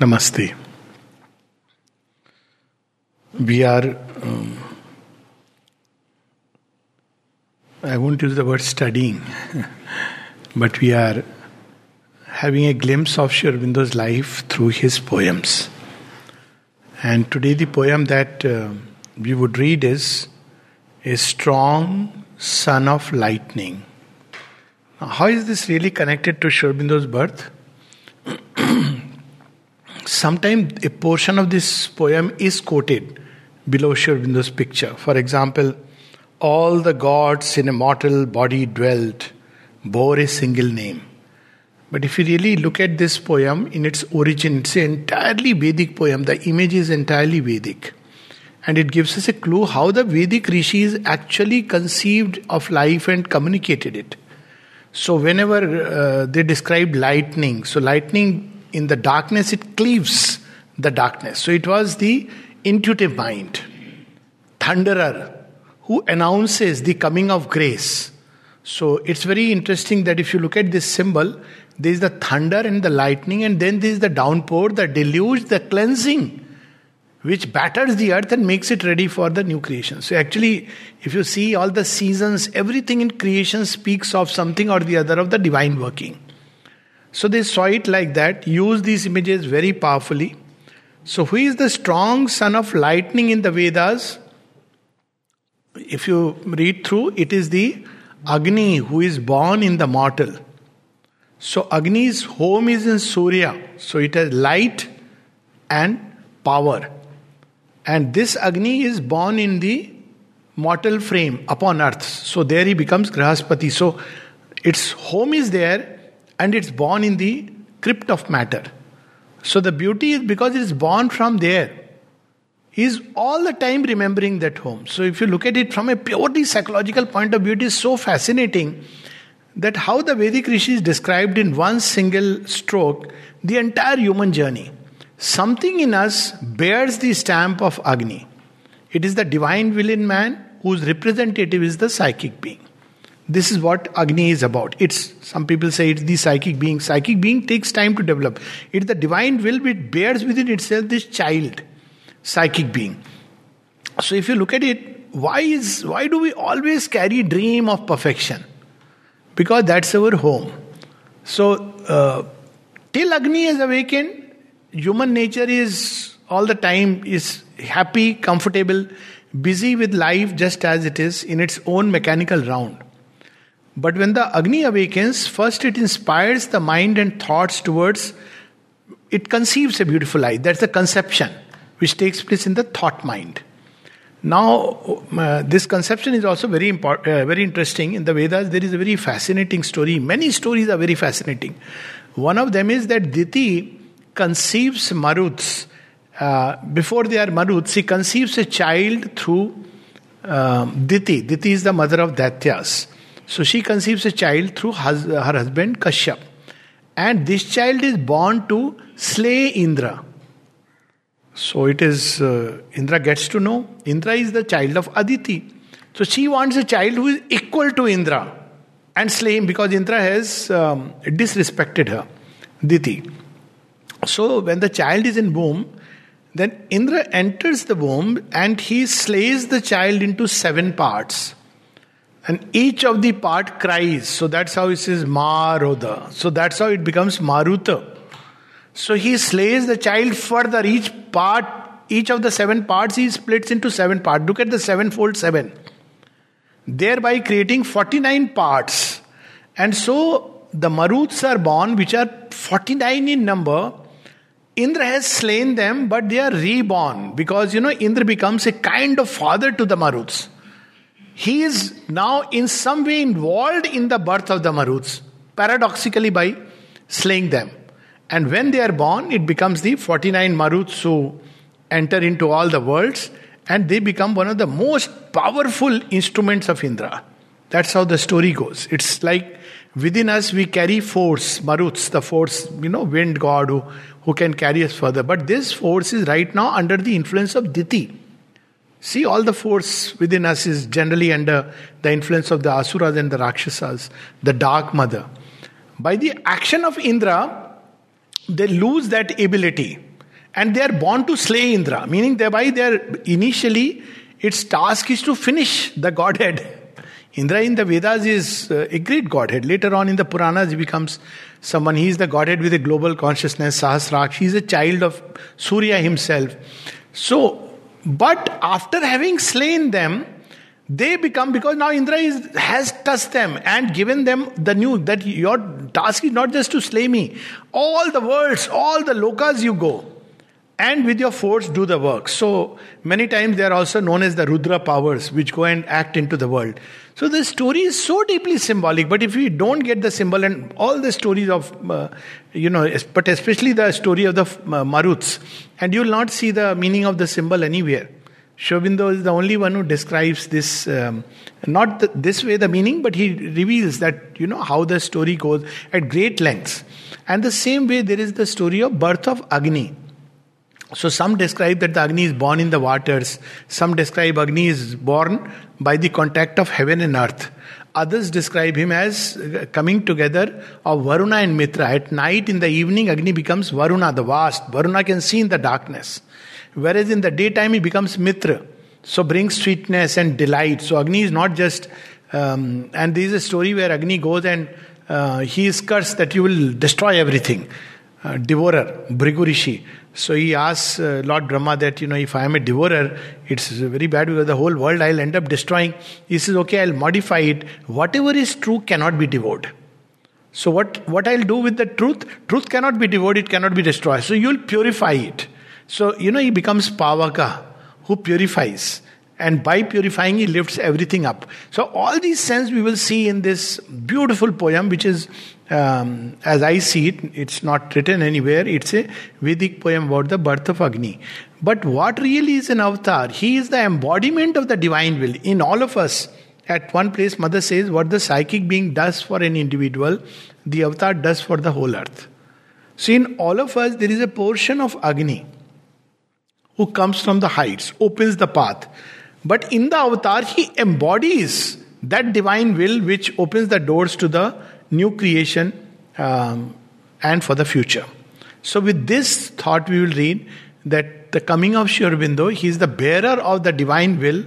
Namaste. We are, um, I won't use the word studying, but we are having a glimpse of Sri life through his poems. And today, the poem that uh, we would read is A Strong Son of Lightning. Now, how is this really connected to Sri birth? Sometimes a portion of this poem is quoted below Sri Aurobindo's picture. For example, all the gods in a mortal body dwelt, bore a single name. But if you really look at this poem in its origin, it's an entirely Vedic poem. The image is entirely Vedic. And it gives us a clue how the Vedic rishis actually conceived of life and communicated it. So, whenever uh, they describe lightning, so lightning in the darkness, it cleaves the darkness. So it was the intuitive mind, thunderer, who announces the coming of grace. So it's very interesting that if you look at this symbol, there is the thunder and the lightning, and then there is the downpour, the deluge, the cleansing, which batters the earth and makes it ready for the new creation. So actually, if you see all the seasons, everything in creation speaks of something or the other of the divine working. So they saw it like that, use these images very powerfully. So, who is the strong son of lightning in the Vedas? If you read through, it is the Agni who is born in the mortal. So, Agni's home is in Surya. So, it has light and power. And this Agni is born in the mortal frame upon earth. So, there he becomes Grahaspati. So, its home is there and it's born in the crypt of matter. So the beauty is because it is born from there. He is all the time remembering that home. So if you look at it from a purely psychological point of view, it is so fascinating that how the Vedic rishis described in one single stroke the entire human journey. Something in us bears the stamp of Agni. It is the divine will in man whose representative is the psychic being. This is what Agni is about. It's some people say it's the psychic being. Psychic being takes time to develop. It's the divine will which bears within itself this child, psychic being. So if you look at it, why is why do we always carry dream of perfection? Because that's our home. So uh, till Agni is awakened, human nature is all the time is happy, comfortable, busy with life just as it is in its own mechanical round. But when the Agni awakens, first it inspires the mind and thoughts towards, it conceives a beautiful life. That's the conception which takes place in the thought mind. Now, uh, this conception is also very important, uh, very interesting. In the Vedas, there is a very fascinating story. Many stories are very fascinating. One of them is that Diti conceives Maruts. Uh, before they are Maruts, he conceives a child through um, Diti. Diti is the mother of Daityas. So she conceives a child through hus- her husband Kashyap. And this child is born to slay Indra. So it is, uh, Indra gets to know. Indra is the child of Aditi. So she wants a child who is equal to Indra and slay him because Indra has um, disrespected her, Diti. So when the child is in womb, then Indra enters the womb and he slays the child into seven parts. And each of the part cries. So that's how it says Maroda. So that's how it becomes Maruta. So he slays the child further. Each part, each of the seven parts, he splits into seven parts. Look at the sevenfold seven. Thereby creating 49 parts. And so the Maruts are born, which are 49 in number. Indra has slain them, but they are reborn because you know Indra becomes a kind of father to the Maruts he is now in some way involved in the birth of the Maruts, paradoxically by slaying them. And when they are born, it becomes the 49 Maruts who enter into all the worlds and they become one of the most powerful instruments of Indra. That's how the story goes. It's like within us we carry force, Maruts, the force, you know, wind god who, who can carry us further. But this force is right now under the influence of Diti. See, all the force within us is generally under the influence of the Asuras and the Rakshasas, the Dark Mother. By the action of Indra, they lose that ability and they are born to slay Indra, meaning thereby they are initially its task is to finish the Godhead. Indra in the Vedas is uh, a great Godhead. Later on in the Puranas, he becomes someone, he is the Godhead with a global consciousness, Sahasraksh. He is a child of Surya himself. So, but after having slain them, they become because now Indra is, has touched them and given them the news that your task is not just to slay me. All the worlds, all the lokas you go, and with your force do the work. So many times they are also known as the Rudra powers, which go and act into the world. So the story is so deeply symbolic. But if we don't get the symbol and all the stories of, uh, you know, but especially the story of the uh, Maruts, and you will not see the meaning of the symbol anywhere. Sri Aurobindo is the only one who describes this, um, not this way the meaning, but he reveals that, you know, how the story goes at great lengths. And the same way there is the story of birth of Agni. So some describe that the Agni is born in the waters. Some describe Agni is born by the contact of heaven and earth. Others describe him as uh, coming together of Varuna and Mitra. At night, in the evening, Agni becomes Varuna, the vast. Varuna can see in the darkness. Whereas in the daytime, he becomes Mitra. So brings sweetness and delight. So Agni is not just, um, and there is a story where Agni goes and uh, he is cursed that you will destroy everything. Uh, devourer, Bhrigu So he asks uh, Lord Brahma that, you know, if I am a devourer, it's very bad because the whole world I'll end up destroying. He says, okay, I'll modify it. Whatever is true cannot be devoured. So what, what I'll do with the truth, truth cannot be devoured, it cannot be destroyed. So you'll purify it. So, you know, he becomes Pavaka, who purifies. And by purifying, he lifts everything up. So, all these sense we will see in this beautiful poem, which is, um, as I see it, it's not written anywhere, it's a Vedic poem about the birth of Agni. But what really is an avatar? He is the embodiment of the divine will in all of us. At one place, Mother says, What the psychic being does for an individual, the avatar does for the whole earth. So, in all of us, there is a portion of Agni who comes from the heights, opens the path. But in the avatar, he embodies that divine will which opens the doors to the new creation um, and for the future. So, with this thought, we will read that the coming of Sri Aurobindo, he is the bearer of the divine will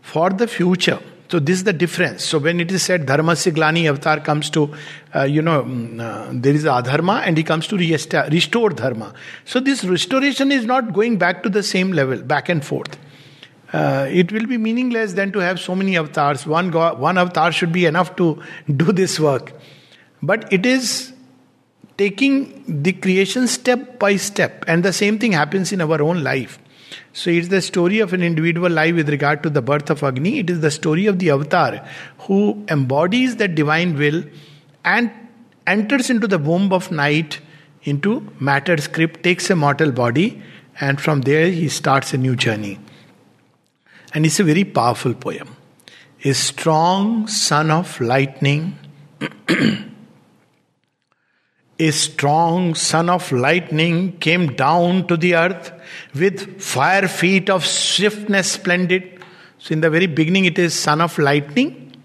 for the future. So this is the difference. So when it is said dharmasya glani avatar comes to, uh, you know, mm, uh, there is adharma and he comes to restore dharma. So this restoration is not going back to the same level, back and forth. Uh, it will be meaningless then to have so many avatars. One, go- one avatar should be enough to do this work. But it is taking the creation step by step. And the same thing happens in our own life. So it's the story of an individual life with regard to the birth of Agni. It is the story of the avatar who embodies that divine will and enters into the womb of night, into matter script, takes a mortal body, and from there he starts a new journey. And it's a very powerful poem. A strong son of lightning a strong son of lightning came down to the earth with fire feet of swiftness splendid. So, in the very beginning, it is son of lightning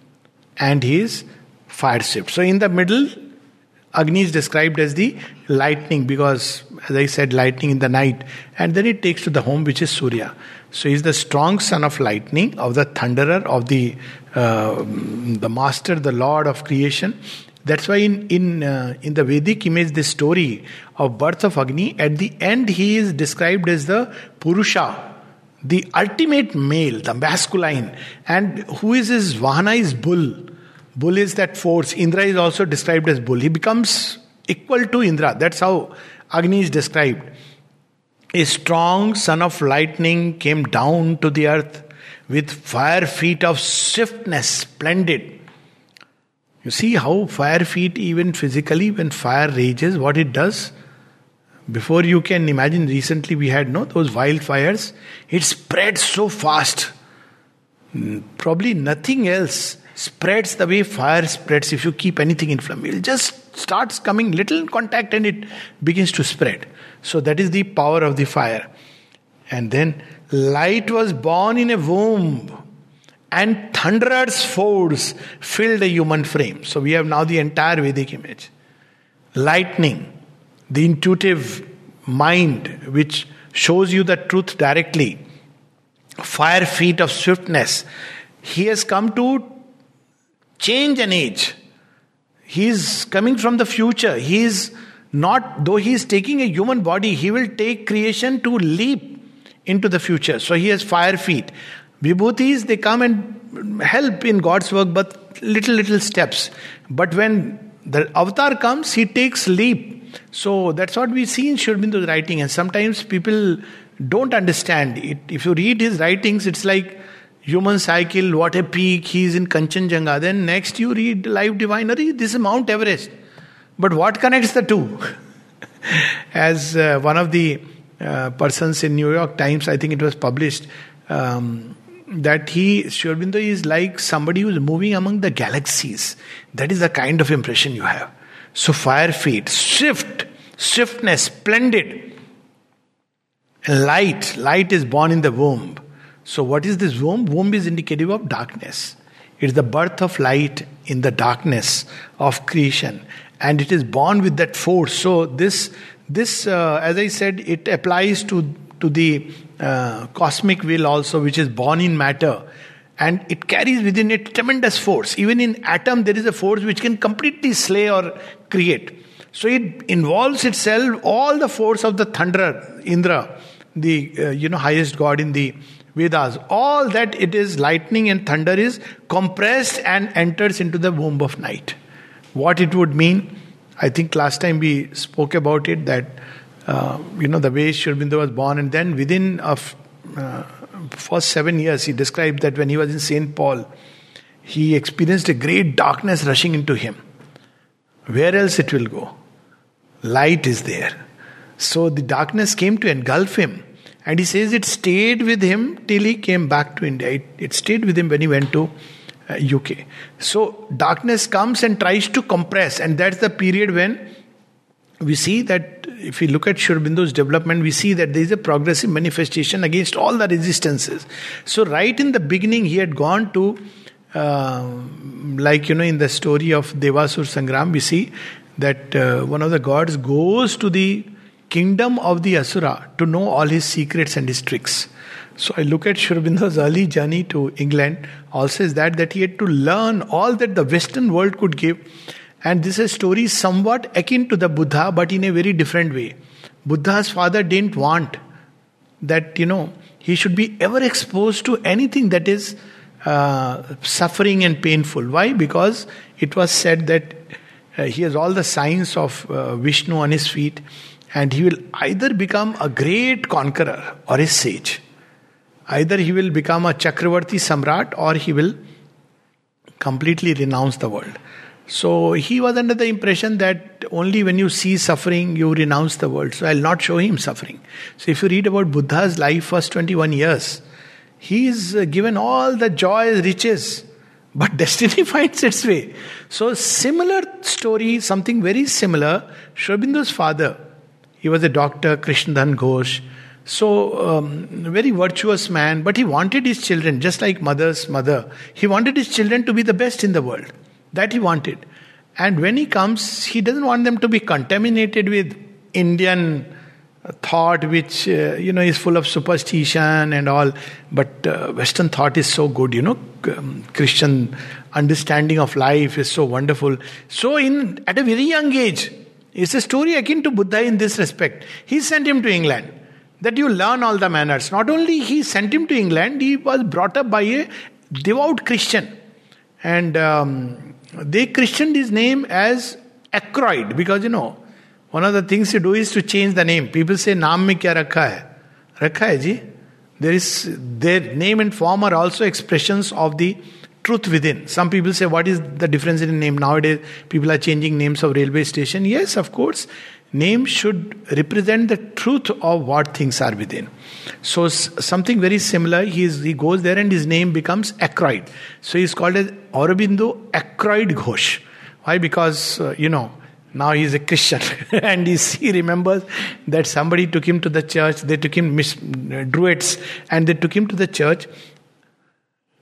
and he is fire swift. So, in the middle, Agni is described as the lightning because, as I said, lightning in the night. And then it takes to the home, which is Surya. So, he's the strong son of lightning, of the thunderer, of the, uh, the master, the lord of creation. That's why in in uh, in the Vedic image, this story of birth of Agni, at the end he is described as the Purusha, the ultimate male, the masculine, and who is his Vahana is bull. Bull is that force. Indra is also described as bull. He becomes equal to Indra. That's how Agni is described. A strong son of lightning came down to the earth with fire feet of swiftness, splendid. You see how fire feet, even physically, when fire rages, what it does? Before you can imagine, recently we had no those wildfires. It spreads so fast. Probably nothing else spreads the way fire spreads if you keep anything in flame. It just starts coming little contact and it begins to spread. So that is the power of the fire. And then light was born in a womb and thunderous force filled a human frame. So we have now the entire Vedic image. Lightning, the intuitive mind which shows you the truth directly, fire feet of swiftness. He has come to change an age. He is coming from the future. He is not, though he is taking a human body, he will take creation to leap into the future. So he has fire feet. Vibhutis, they come and help in God's work, but little, little steps. But when the avatar comes, he takes leap. So that's what we see in Sri Aurobindo's writing. And sometimes people don't understand it. If you read his writings, it's like human cycle, what a peak, he's in Kanchenjunga. Then next you read Life Divinery, this is Mount Everest. But what connects the two? As uh, one of the uh, persons in New York Times, I think it was published, um, that he, Sri Aurobindo is like somebody who's moving among the galaxies. That is the kind of impression you have. So, fire feet, swift, swiftness, splendid. Light, light is born in the womb. So, what is this womb? Womb is indicative of darkness. It is the birth of light in the darkness of creation, and it is born with that force. So, this, this, uh, as I said, it applies to to the uh, cosmic will also, which is born in matter, and it carries within it tremendous force. Even in atom, there is a force which can completely slay or create. So it involves itself all the force of the thunderer, Indra, the uh, you know highest god in the Vedas. All that it is lightning and thunder is compressed and enters into the womb of night. What it would mean, I think last time we spoke about it that uh, you know the way Sri Aurobindo was born, and then within of uh, first seven years, he described that when he was in Saint Paul, he experienced a great darkness rushing into him. Where else it will go? light is there. So the darkness came to engulf him. And he says it stayed with him till he came back to India. It, it stayed with him when he went to uh, UK. So darkness comes and tries to compress, and that's the period when we see that if we look at Sri Aurobindo's development, we see that there is a progressive manifestation against all the resistances. So right in the beginning, he had gone to, uh, like you know, in the story of Devasur Sangram, we see that uh, one of the gods goes to the kingdom of the Asura to know all his secrets and his tricks. So I look at Sri early journey to England also is that that he had to learn all that the Western world could give. And this is a story somewhat akin to the Buddha, but in a very different way. Buddha's father didn't want that, you know, he should be ever exposed to anything that is uh, suffering and painful. Why? Because it was said that uh, he has all the signs of uh, Vishnu on his feet, and he will either become a great conqueror or a sage. Either he will become a Chakravarti Samrat or he will completely renounce the world. So he was under the impression that only when you see suffering, you renounce the world. So I'll not show him suffering. So if you read about Buddha's life, first 21 years, he is given all the joy, riches, but destiny finds its way. So, similar story, something very similar. Sri Aurobindo's father, he was a doctor, Krishnadhan Ghosh. So, um, very virtuous man, but he wanted his children, just like mother's mother, he wanted his children to be the best in the world. That he wanted. And when he comes, he doesn't want them to be contaminated with Indian thought which uh, you know is full of superstition and all but uh, western thought is so good you know um, christian understanding of life is so wonderful so in at a very young age it's a story akin to buddha in this respect he sent him to england that you learn all the manners not only he sent him to england he was brought up by a devout christian and um, they christened his name as Akroyd because you know one of the things you do is to change the name. People say, Naam mein kya rakha hai? Rakha hai ji. There is, their name and form are also expressions of the truth within. Some people say, what is the difference in a name? Nowadays, people are changing names of railway station. Yes, of course. Name should represent the truth of what things are within. So something very similar. He is, he goes there and his name becomes Akroyd. So he's called as Aurobindo Akroyd Ghosh. Why? Because uh, you know now he is a Christian, and he, he remembers that somebody took him to the church. They took him mis, uh, Drewetts, and they took him to the church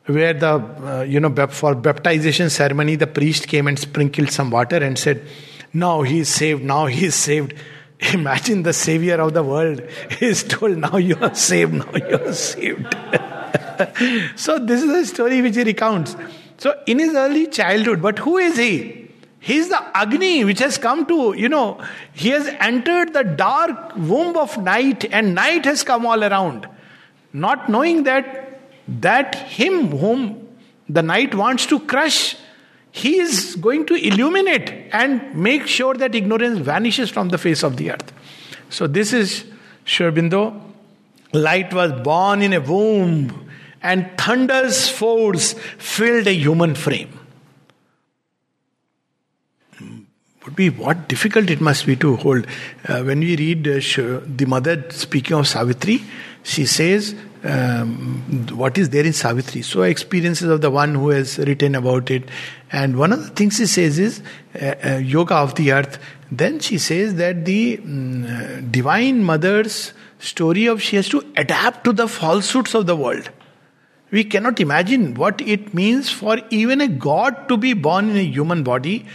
where the uh, you know for baptization ceremony the priest came and sprinkled some water and said now he is saved now he is saved Imagine the savior of the world is told, Now you are saved, now you are saved. so, this is a story which he recounts. So, in his early childhood, but who is he? He is the Agni which has come to, you know, he has entered the dark womb of night and night has come all around. Not knowing that that him whom the night wants to crush, he is going to illuminate and make sure that ignorance vanishes from the face of the earth. So, this is Sri Aurobindo. Light was born in a womb and thunder's force filled a human frame. Would be what difficult it must be to hold. Uh, when we read uh, the mother speaking of Savitri, she says, um, What is there in Savitri? So, experiences of the one who has written about it. And one of the things she says is uh, uh Yoga of the Earth. Then she says that the um, Divine Mother's story of she has to adapt to the falsehoods of the world. We cannot imagine what it means for even a god to be born in a human body,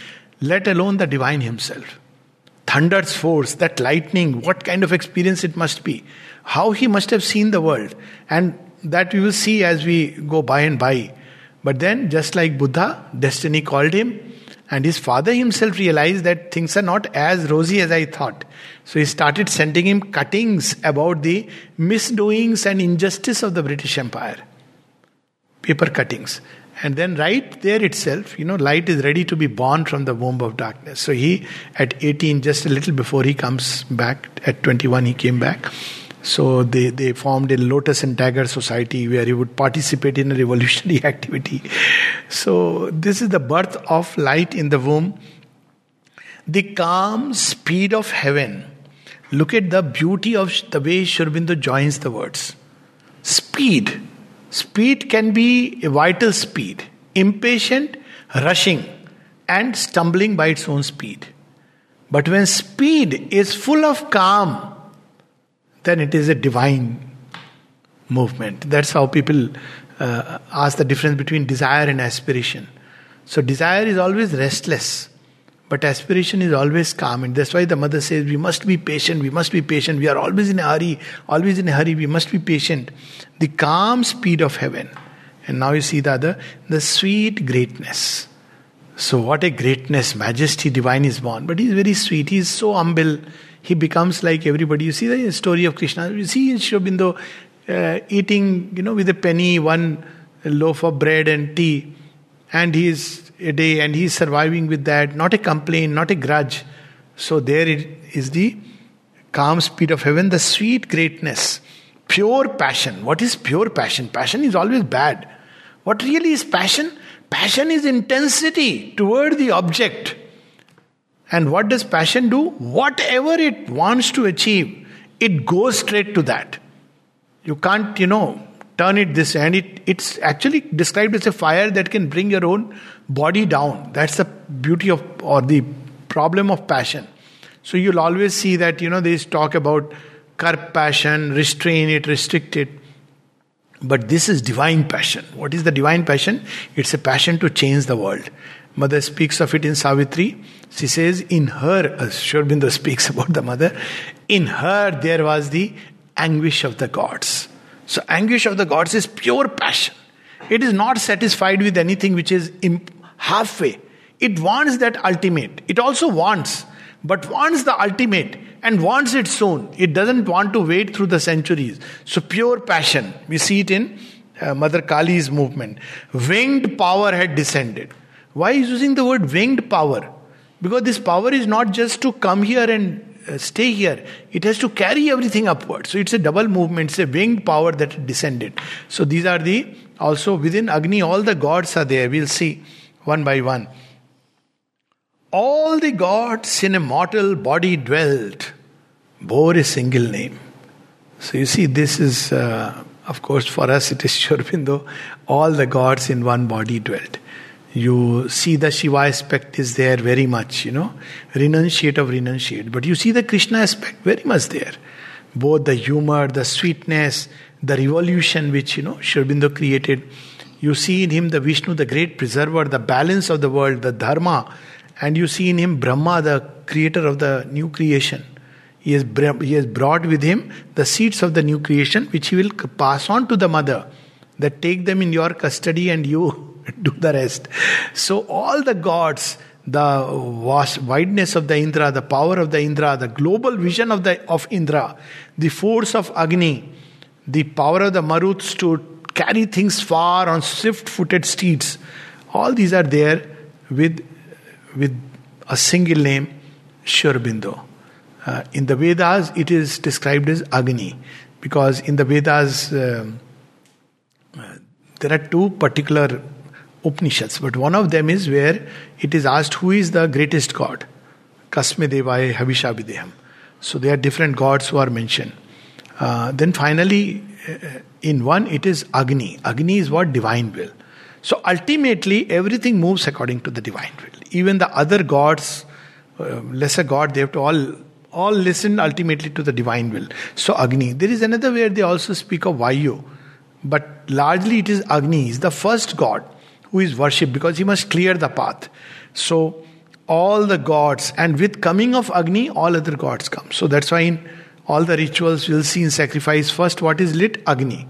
let alone the divine himself. Thunder's force, that lightning, what kind of experience it must be. How he must have seen the world. And that we will see as we go by and by. But then, just like Buddha, destiny called him, and his father himself realized that things are not as rosy as I thought. So he started sending him cuttings about the misdoings and injustice of the British Empire paper cuttings. And then, right there itself, you know, light is ready to be born from the womb of darkness. So, he, at 18, just a little before he comes back, at 21, he came back. So, they, they formed a lotus and dagger society where he would participate in a revolutionary activity. So, this is the birth of light in the womb. The calm speed of heaven. Look at the beauty of the way Sri Aurobindo joins the words. Speed Speed can be a vital speed, impatient, rushing, and stumbling by its own speed. But when speed is full of calm, then it is a divine movement. That's how people uh, ask the difference between desire and aspiration. So, desire is always restless. But aspiration is always calm, and that's why the mother says, We must be patient, we must be patient. We are always in a hurry, always in a hurry, we must be patient. The calm speed of heaven. And now you see the other, the sweet greatness. So, what a greatness, majesty divine is born. But he's very sweet, he's so humble, he becomes like everybody. You see the story of Krishna, you see in Sri Aurobindo uh, eating, you know, with a penny, one loaf of bread and tea, and he is a day and he is surviving with that, not a complaint, not a grudge. So there it is the calm speed of heaven, the sweet greatness, pure passion. What is pure passion? Passion is always bad. What really is passion? Passion is intensity toward the object. And what does passion do? Whatever it wants to achieve, it goes straight to that. You can't, you know, turn it this and it, it's actually described as a fire that can bring your own body down. That's the beauty of or the problem of passion. So you'll always see that you know they talk about curb passion restrain it restrict it. But this is divine passion. What is the divine passion? It's a passion to change the world mother speaks of it in savitri she says in her Sri speaks about the mother in her there was the anguish of the gods so, anguish of the gods is pure passion. It is not satisfied with anything which is imp- halfway. It wants that ultimate. It also wants, but wants the ultimate and wants it soon. It doesn't want to wait through the centuries. So, pure passion. We see it in uh, Mother Kali's movement. Winged power had descended. Why is using the word winged power? Because this power is not just to come here and uh, stay here, it has to carry everything upward. So it's a double movement, it's a winged power that descended. So these are the also within Agni, all the gods are there. We'll see one by one. All the gods in a mortal body dwelt, bore a single name. So you see, this is, uh, of course, for us it is Sri Aurobindo, all the gods in one body dwelt you see the Shiva aspect is there very much, you know, renunciate of renunciate. But you see the Krishna aspect very much there. Both the humor, the sweetness, the revolution which, you know, Sri Aurobindo created. You see in him the Vishnu, the great preserver, the balance of the world, the Dharma. And you see in him Brahma, the creator of the new creation. He has, he has brought with him the seeds of the new creation, which he will pass on to the mother. That take them in your custody and you do the rest. So, all the gods, the vast wideness of the Indra, the power of the Indra, the global vision of, the, of Indra, the force of Agni, the power of the Maruts to carry things far on swift footed steeds, all these are there with, with a single name, Sri Aurobindo. Uh, in the Vedas, it is described as Agni, because in the Vedas, uh, uh, there are two particular Upanishads, but one of them is where it is asked who is the greatest god. Kasme Devaya Havisha Vidhema. So there are different gods who are mentioned. Uh, then finally, uh, in one, it is Agni. Agni is what? Divine will. So ultimately, everything moves according to the divine will. Even the other gods, uh, lesser god, they have to all all listen ultimately to the divine will. So Agni. There is another where they also speak of Vayu, but largely it is Agni. is the first god who is worshipped because he must clear the path. So all the gods, and with coming of Agni, all other gods come. So that's why in all the rituals we'll see in sacrifice, first what is lit? Agni.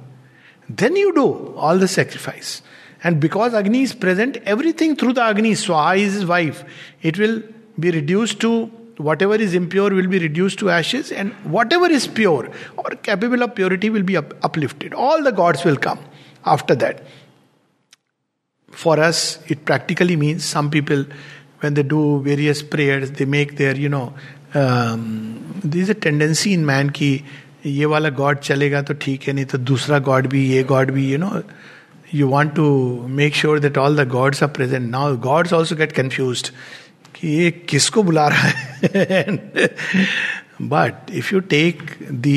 Then you do all the sacrifice. And because Agni is present, everything through the Agni, Swaha is his wife, it will be reduced to whatever is impure will be reduced to ashes, and whatever is pure or capable of purity will be up- uplifted. All the gods will come after that For us, it practically means some people, when they do various prayers, they make their, you know, um, there is a tendency in man ki ये वाला God चलेगा तो ठीक है नहीं तो दूसरा God भी ये गॉड भी you know you want to make sure that all the gods are present. Now gods also get confused. कि ये किसको बुला रहा है but if you take the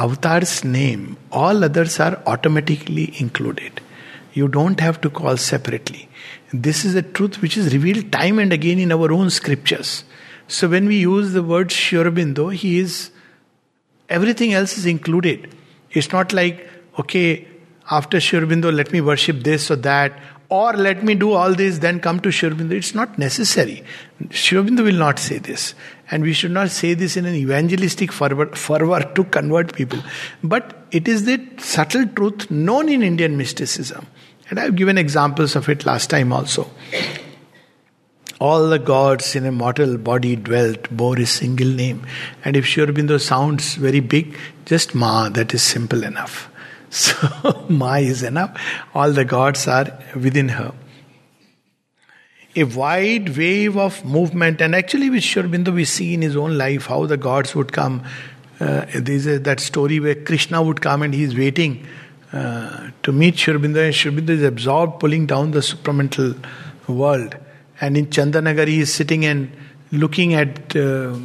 avatars name, all others are automatically included. You don't have to call separately. This is a truth which is revealed time and again in our own scriptures. So when we use the word Sri Aurobindo, he is everything else is included. It's not like, okay, after Sri Aurobindo, let me worship this or that, or let me do all this, then come to Sri Aurobindo. It's not necessary. Sri Aurobindo will not say this. And we should not say this in an evangelistic fervor, fervor to convert people. But it is the subtle truth known in Indian mysticism. And I've given examples of it last time also. All the gods in a mortal body dwelt, bore a single name. And if Sri Aurobindo sounds very big, just Ma, that is simple enough. So, Ma is enough. All the gods are within her. A wide wave of movement, and actually, with Sri Aurobindo, we see in his own life how the gods would come. Uh, there's that story where Krishna would come and he's waiting uh, to meet and Sri is absorbed pulling down the supramental world. And in Chandanagar, he is sitting and looking at, uh,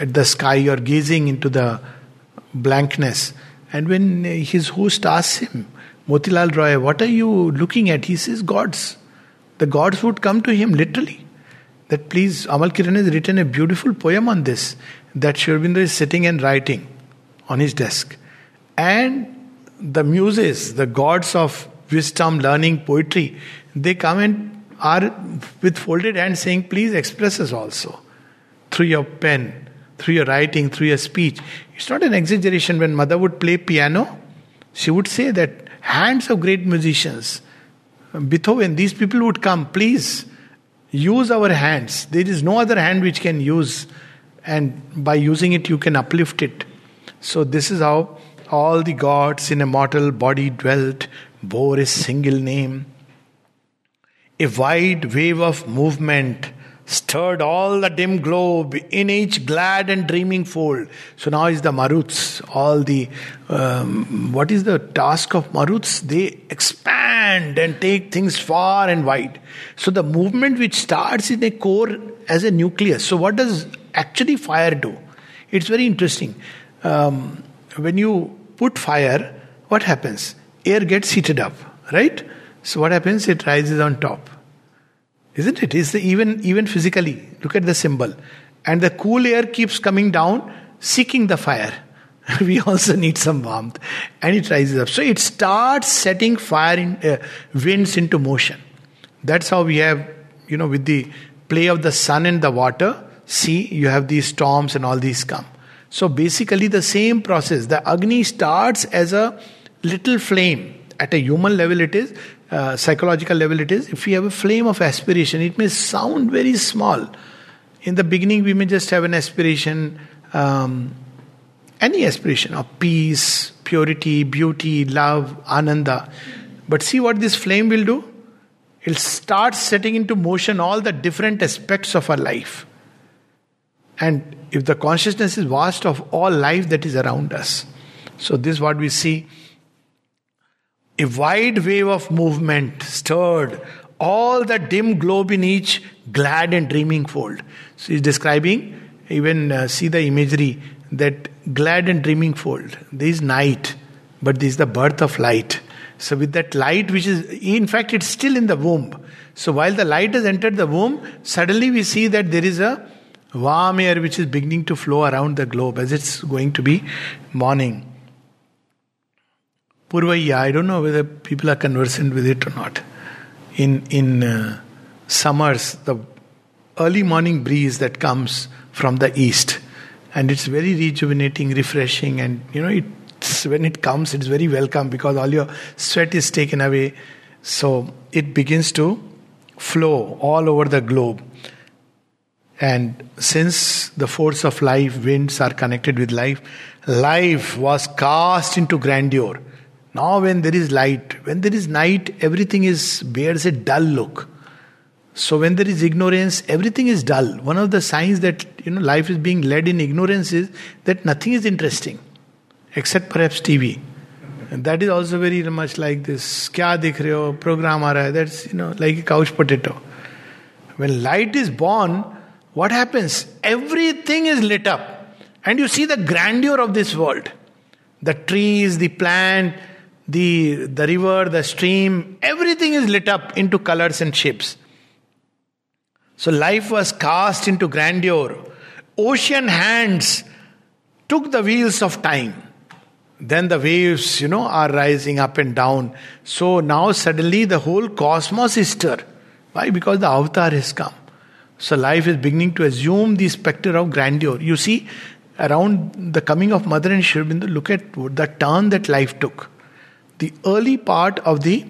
at the sky or gazing into the blankness. And when his host asks him, Motilal Roy, what are you looking at? He says, Gods. The gods would come to him literally. That please, Amal Kiran has written a beautiful poem on this that Sri Aurobindo is sitting and writing on his desk. And the muses, the gods of wisdom, learning, poetry, they come and are with folded hands saying, Please express us also through your pen, through your writing, through your speech. It's not an exaggeration. When mother would play piano, she would say that hands of great musicians, Beethoven, these people would come, please use our hands. There is no other hand which can use, and by using it, you can uplift it. So, this is how all the gods in a mortal body dwelt, bore a single name. A wide wave of movement stirred all the dim globe in each glad and dreaming fold. So now is the Maruts, all the, um, what is the task of Maruts? They expand and take things far and wide. So the movement which starts in a core as a nucleus. So what does actually fire do? It's very interesting. Um, when you put fire, what happens? Air gets heated up, right? So what happens? It rises on top isn't it? Is even even physically. Look at the symbol, and the cool air keeps coming down, seeking the fire. we also need some warmth, and it rises up. So it starts setting fire in uh, winds into motion. That's how we have, you know, with the play of the sun and the water. See, you have these storms and all these come. So basically, the same process. The Agni starts as a little flame. At a human level, it is, uh, psychological level, it is. If we have a flame of aspiration, it may sound very small. In the beginning, we may just have an aspiration, um, any aspiration of peace, purity, beauty, love, ananda. But see what this flame will do? It'll start setting into motion all the different aspects of our life. And if the consciousness is vast of all life that is around us. So, this is what we see. A wide wave of movement stirred all the dim globe in each glad and dreaming fold. So, he's describing, even uh, see the imagery, that glad and dreaming fold. There is night, but this is the birth of light. So, with that light, which is, in fact, it's still in the womb. So, while the light has entered the womb, suddenly we see that there is a warm air which is beginning to flow around the globe as it's going to be morning. Purvaya, I don't know whether people are conversant with it or not. In, in uh, summers, the early morning breeze that comes from the east, and it's very rejuvenating, refreshing, and you know, it's, when it comes, it's very welcome because all your sweat is taken away. So it begins to flow all over the globe. And since the force of life, winds are connected with life, life was cast into grandeur. Now, when there is light, when there is night, everything is bears a dull look. So, when there is ignorance, everything is dull. One of the signs that you know life is being led in ignorance is that nothing is interesting, except perhaps TV. And that is also very much like this. Kya dikh rahe ho? Program aa. That's you know like a couch potato. When light is born, what happens? Everything is lit up. And you see the grandeur of this world. The trees, the plant, the, the river, the stream, everything is lit up into colors and shapes. So life was cast into grandeur. Ocean hands took the wheels of time. Then the waves, you know, are rising up and down. So now suddenly the whole cosmos is stirred. Why? Because the avatar has come. So life is beginning to assume the specter of grandeur. You see, around the coming of Mother and Sri look at the turn that life took. The early part of the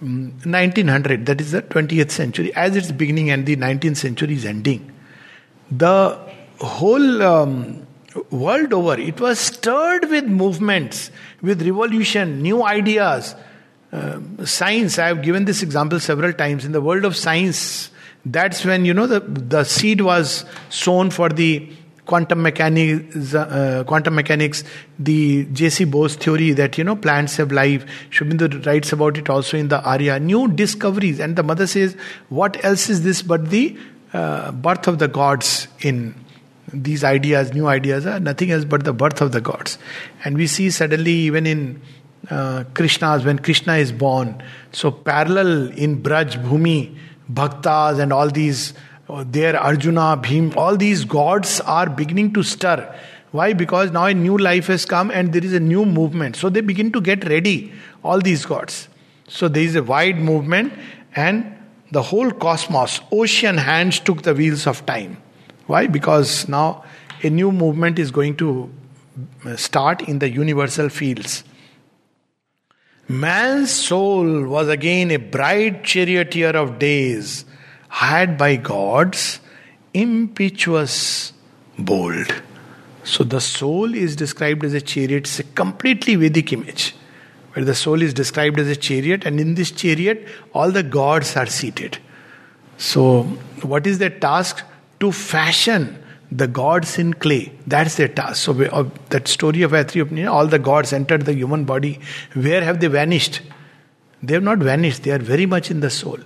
1900, mm, that is the 20th century, as it's beginning and the 19th century is ending, the whole um, world over, it was stirred with movements, with revolution, new ideas. Uh, science, I have given this example several times. In the world of science, that's when you know the the seed was sown for the quantum mechanics, uh, quantum mechanics, the J.C. Bose theory that you know plants have life. Aurobindo writes about it also in the Arya. New discoveries, and the mother says, "What else is this but the uh, birth of the gods in?" These ideas, new ideas, are nothing else but the birth of the gods. And we see suddenly, even in uh, Krishna's, when Krishna is born, so parallel in Braj Bhumi, Bhaktas and all these, uh, there Arjuna, Bhim, all these gods are beginning to stir. Why? Because now a new life has come and there is a new movement. So they begin to get ready, all these gods. So there is a wide movement and the whole cosmos, ocean hands took the wheels of time. Why? Because now a new movement is going to uh, start in the universal fields. Man's soul was again a bright charioteer of days, hired by gods, impetuous, bold. So the soul is described as a chariot, it's a completely Vedic image. Where the soul is described as a chariot, and in this chariot, all the gods are seated. So, what is their task? To fashion the gods in clay. That's their task. So, uh, that story of Atri all the gods entered the human body. Where have they vanished? They have not vanished, they are very much in the soul.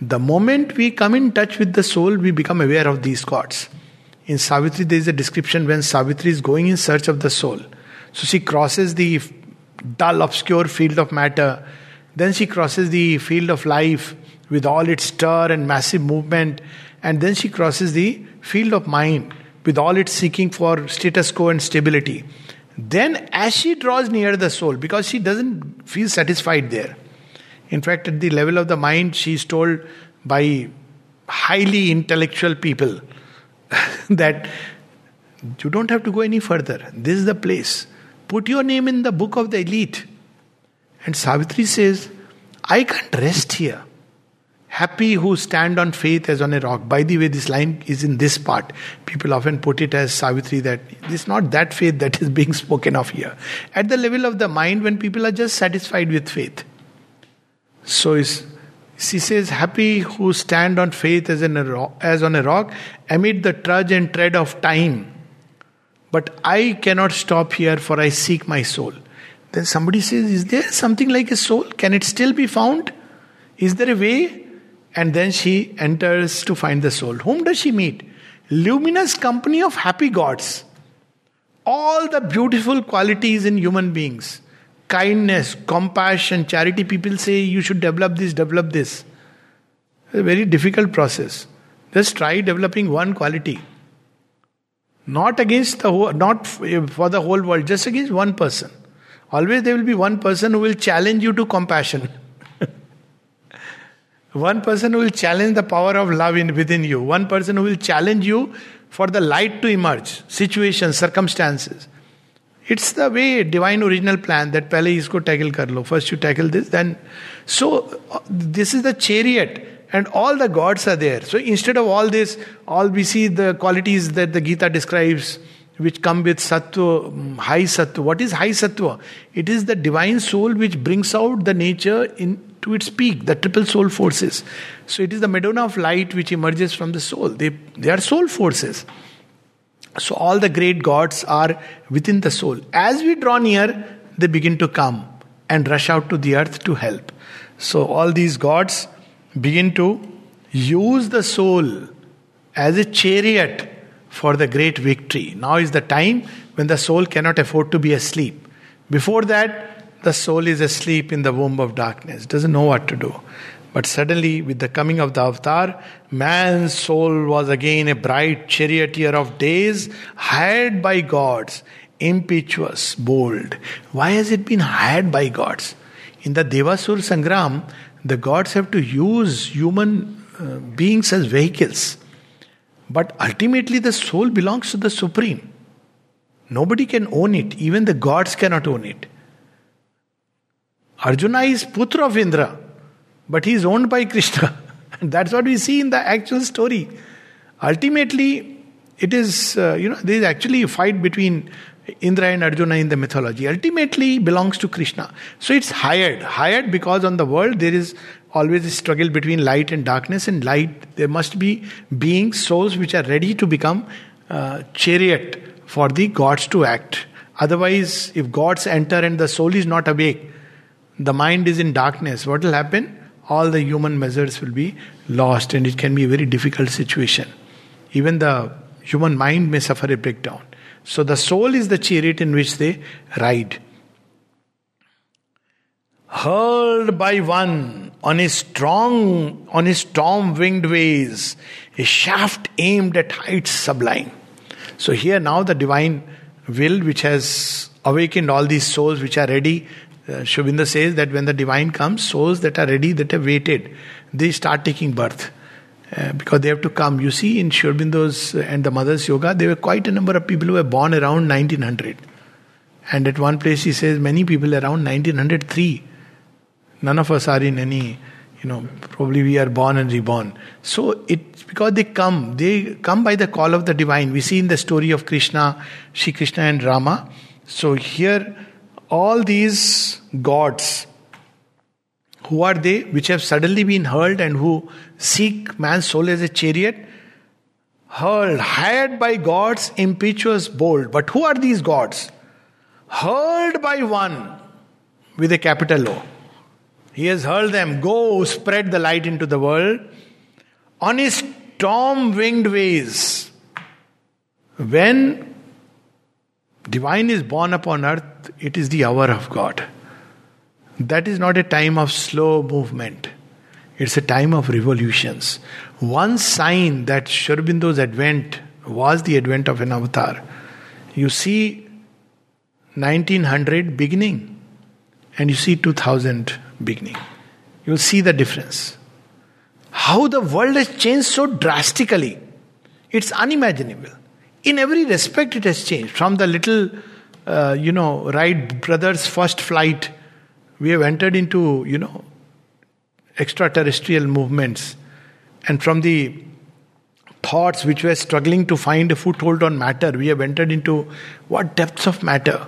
The moment we come in touch with the soul, we become aware of these gods. In Savitri, there is a description when Savitri is going in search of the soul. So she crosses the dull, obscure field of matter. Then she crosses the field of life with all its stir and massive movement. And then she crosses the field of mind with all its seeking for status quo and stability. Then, as she draws near the soul, because she doesn't feel satisfied there. In fact, at the level of the mind, she is told by highly intellectual people that You don't have to go any further. This is the place. Put your name in the book of the elite. And Savitri says, I can't rest here. Happy who stand on faith as on a rock. By the way, this line is in this part. People often put it as Savitri that it's not that faith that is being spoken of here. At the level of the mind, when people are just satisfied with faith. So she says, Happy who stand on faith as, in a as on a rock amid the trudge and tread of time. But I cannot stop here, for I seek my soul. Then somebody says, Is there something like a soul? Can it still be found? Is there a way? And then she enters to find the soul. Whom does she meet? Luminous company of happy gods. All the beautiful qualities in human beings kindness, compassion, charity. People say you should develop this, develop this. It's a very difficult process. Just try developing one quality. Not against the whole, not eh, for the whole world, just against one person. Always there will be one person who will challenge you to compassion. One person who will challenge the power of love in, within you. One person who will challenge you for the light to emerge. Situations, circumstances. It's the way divine original plan that pehle isko tackle kar lo. First you tackle this, then. So uh, this is the chariot. And all the gods are there. So instead of all this, all we see the qualities that the Gita describes, which come with sattva, high sattva. What is high sattva? It is the divine soul which brings out the nature in to its peak, the triple soul forces. So it is the Madonna of light which emerges from the soul. They, they are soul forces. So all the great gods are within the soul. As we draw near, they begin to come and rush out to the earth to help. So all these gods begin to use the soul as a chariot for the great victory. Now is the time when the soul cannot afford to be asleep. Before that, the soul is asleep in the womb of darkness, doesn't know what to do. But suddenly, with the coming of the avatar, man's soul was again a bright charioteer of days, hired by gods, impetuous, bold. Why has it been hired by gods? In the Devasur Sangram, the gods have to use human uh, beings as vehicles. But ultimately, the soul belongs to the Supreme. Nobody can own it, even the gods cannot own it. Arjuna is Putra of Indra, but he is owned by Krishna. and that's what we see in the actual story. Ultimately, it is, uh, you know, there is actually a fight between Indra and Arjuna in the mythology. Ultimately, belongs to Krishna. So it's hired. Hired because on the world there is always struggle between light and darkness, and light, there must be beings, souls which are ready to become uh, chariot for the gods to act. Otherwise, if gods enter and the soul is not awake, the mind is in darkness, what will happen? All the human measures will be lost, and it can be a very difficult situation. Even the human mind may suffer a breakdown. So the soul is the chariot in which they ride. Hurled by one on his strong, on his storm-winged ways, a shaft aimed at heights sublime. So here now the divine will, which has awakened all these souls which are ready uh, Aurobindo says that when the divine comes, souls that are ready, that have waited, they start taking birth. Uh, because they have to come. You see, in uh, and the Mother's Yoga, there were quite a number of people who were born around 1900. And at one place, he says many people around 1903. None of us are in any, you know, probably we are born and reborn. So it's because they come, they come by the call of the divine. We see in the story of Krishna, Shri Krishna and Rama. So here, all these gods, who are they, which have suddenly been hurled and who seek man's soul as a chariot? Hurled, hired by gods, impetuous, bold. But who are these gods? Hurled by one with a capital O. He has hurled them, go spread the light into the world. On his storm winged ways, when divine is born upon earth, it is the hour of God. That is not a time of slow movement. It's a time of revolutions. One sign that Sri advent was the advent of an avatar. You see 1900 beginning and you see 2000 beginning. You'll see the difference. How the world has changed so drastically. It's unimaginable. In every respect, it has changed. From the little, uh, you know, Wright brothers' first flight, we have entered into, you know, extraterrestrial movements. And from the thoughts which were struggling to find a foothold on matter, we have entered into what depths of matter.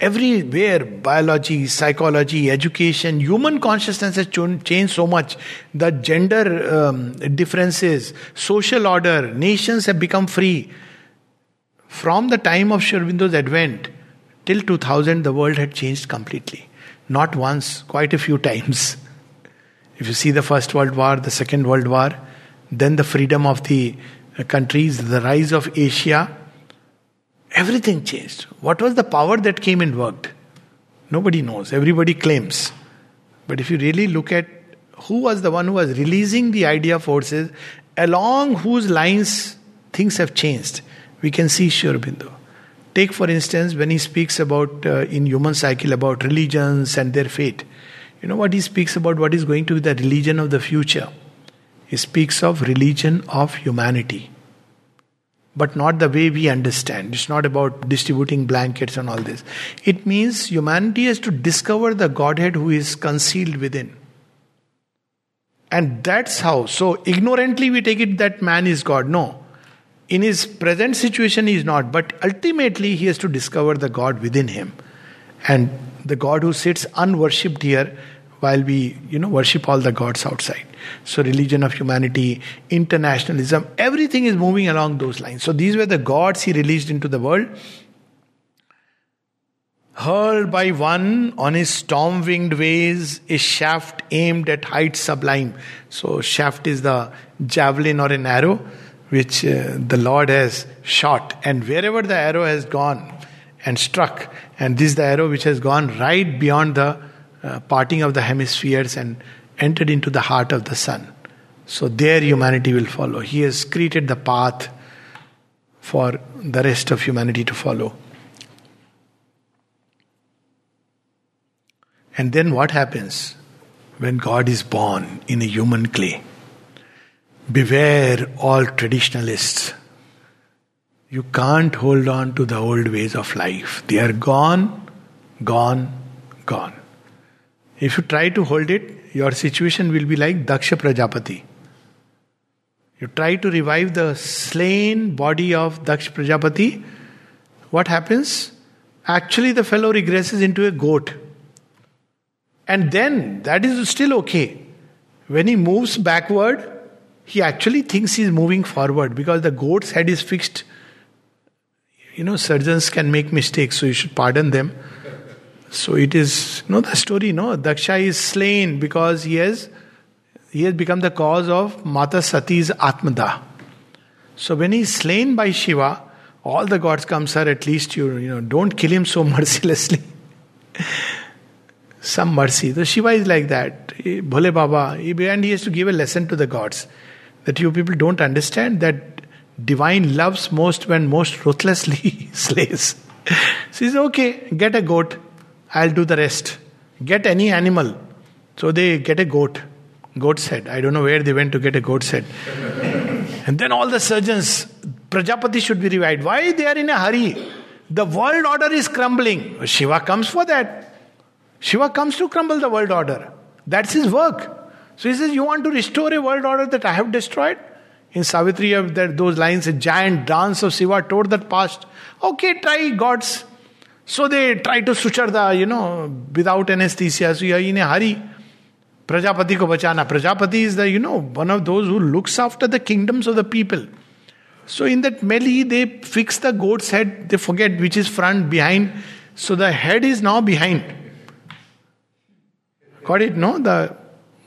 Everywhere, biology, psychology, education, human consciousness has changed so much. The gender um, differences, social order, nations have become free. From the time of Sri advent till 2000, the world had changed completely. Not once, quite a few times. If you see the First World War, the Second World War, then the freedom of the countries, the rise of Asia, everything changed. What was the power that came and worked? Nobody knows. Everybody claims. But if you really look at who was the one who was releasing the idea forces, along whose lines things have changed, we can see Sri Aurobindo. Take, for instance, when he speaks about uh, in human cycle about religions and their fate. You know what he speaks about? What is going to be the religion of the future? He speaks of religion of humanity. But not the way we understand. It's not about distributing blankets and all this. It means humanity has to discover the Godhead who is concealed within. And that's how. So ignorantly we take it that man is God. No. In his present situation, he is not, but ultimately he has to discover the God within him. And the God who sits unworshipped here while we, you know, worship all the gods outside. So, religion of humanity, internationalism, everything is moving along those lines. So, these were the gods he released into the world. Hurled by one on his storm winged ways, a shaft aimed at heights sublime. So, shaft is the javelin or an arrow which uh, the Lord has shot, and wherever the arrow has gone and struck, and this is the arrow which has gone right beyond the uh, parting of the hemispheres and entered into the heart of the sun. So there humanity will follow. He has created the path for the rest of humanity to follow. And then what happens when God is born in a human clay? Beware all traditionalists. You can't hold on to the old ways of life. They are gone, gone, gone. If you try to hold it, your situation will be like Daksha Prajapati. You try to revive the slain body of Daksha Prajapati, what happens? Actually, the fellow regresses into a goat. And then that is still okay. When he moves backward, he actually thinks he's moving forward because the goat's head is fixed. You know, surgeons can make mistakes, so you should pardon them. So it is, you know, the story, no? Daksha is slain because he has he has become the cause of Mata Sati's Atmada. So when he is slain by Shiva, all the gods come, sir, at least you, you know, don't kill him so mercilessly. Some mercy. So Shiva is like that. Bhole Baba. And he has to give a lesson to the gods that you people don't understand that divine loves most when most ruthlessly slays. so says, okay, get a goat, I'll do the rest. Get any animal. So they get a goat, goat's head. I don't know where they went to get a goat's head. and then all the surgeons, Prajapati should be revived. Why they are in a hurry? The world order is crumbling. Shiva comes for that. Shiva comes to crumble the world order. That's his work. So he says, You want to restore a world order that I have destroyed? In Savitri, that, those lines, a giant dance of Shiva tore that past. Okay, try gods. So they try to suture the, you know, without anesthesia. So you are in a hurry. Prajapati ko bachana. Prajapati is the, you know, one of those who looks after the kingdoms of the people. So in that melee, they fix the goat's head. They forget which is front, behind. So the head is now behind. Got it? No? The